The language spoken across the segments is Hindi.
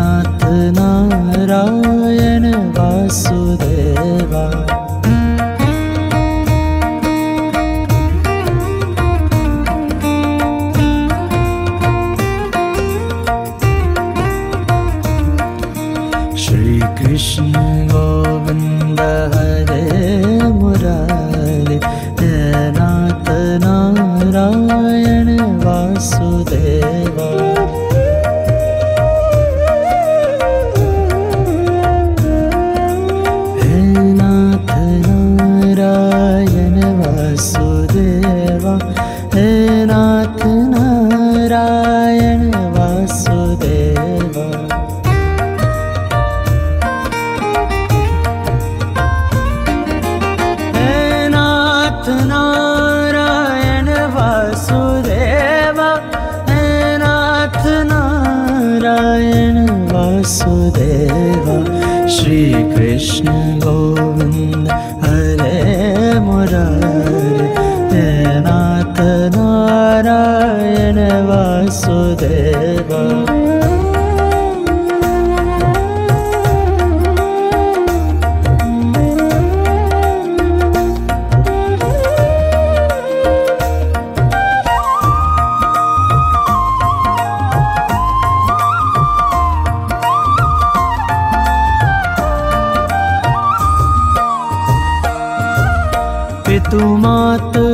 नाथ नारायण वासुदेवा। श्रीकृष्ण गोविन्द हरे मुरले नाथ नारायण वासुदेवा। सुवा हेनाथ नारायण वासुदेव। हेनाथ नारायण वासुदेवा हेनाथ नारायण वासुदेवा। श्रीकृष्णगौमि हरे मर So sudhe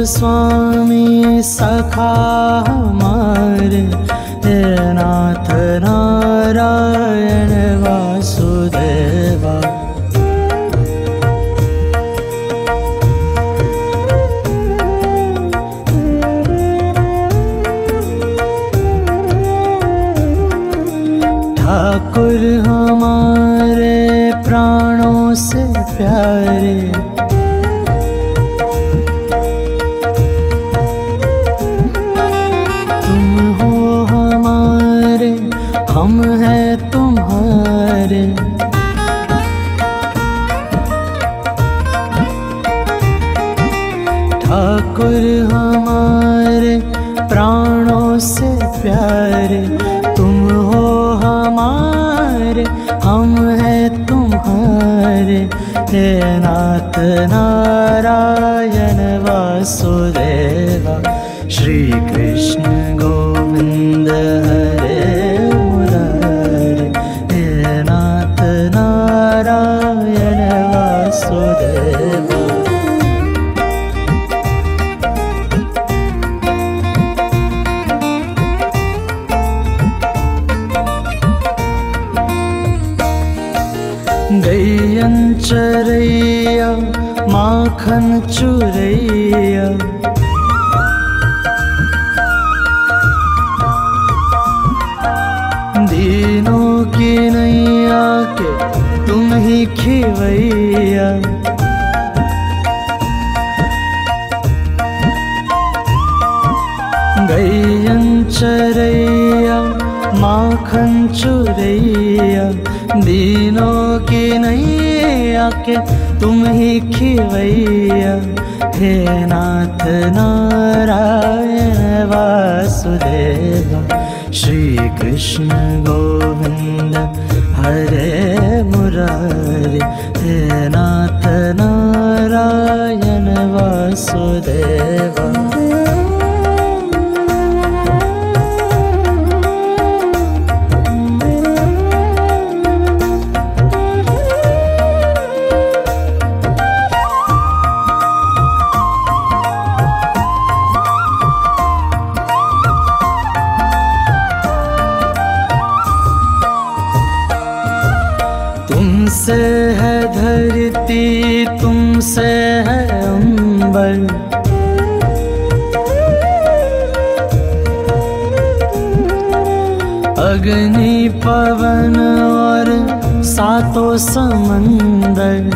स्वामी सखा हमारे हे नाथ नारायण वासुदेवा। ठाकुर हमारे हम हैं तुम्हारे हे नाथ नारायण वासुदेवा श्री कृष्ण माखन चुरैया दीनों की नैया के तुम ही खिवैया गैयन चरैया माखन चुरैया दीनों की नैया के तुम ही खिवैया हे नाथ नारायण वासुदेवा श्री कृष्ण गोविंद हरे तुमसे है धरती तुमसे है अंबर। अग्नि, पवन और सातों समंदर।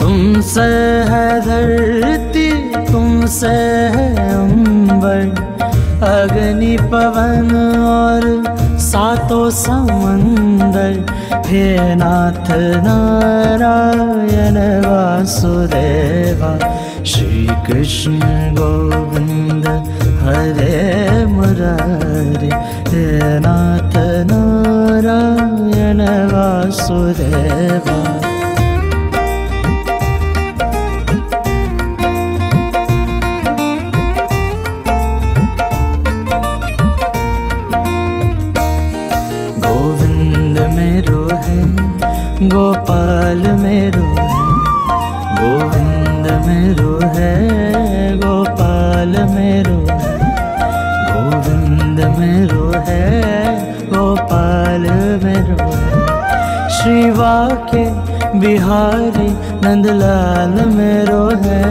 तुमसे है धरती तुमसे है अंबर। अग्नि पवन और सातों समंदर हे नाथ नारायण वासुदेवा श्री कृष्ण गोविंद हरे मुरारे हे नाथ नारायण वासुदेवा मेरो है, गोपाल मेरो है, गोविंद मेरो है, गोपाल मेरो है। शिवा के बिहारी नंदलाल मेरो है,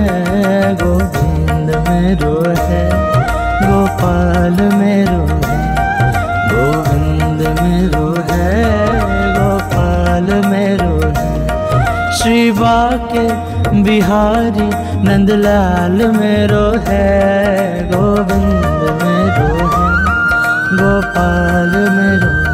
गोविंद मेरो है, गोपाल मेरो है, गोविंद मेरो बिहारी नंदलाल मेरो है गोविंद मेरो है गोपाल मेरो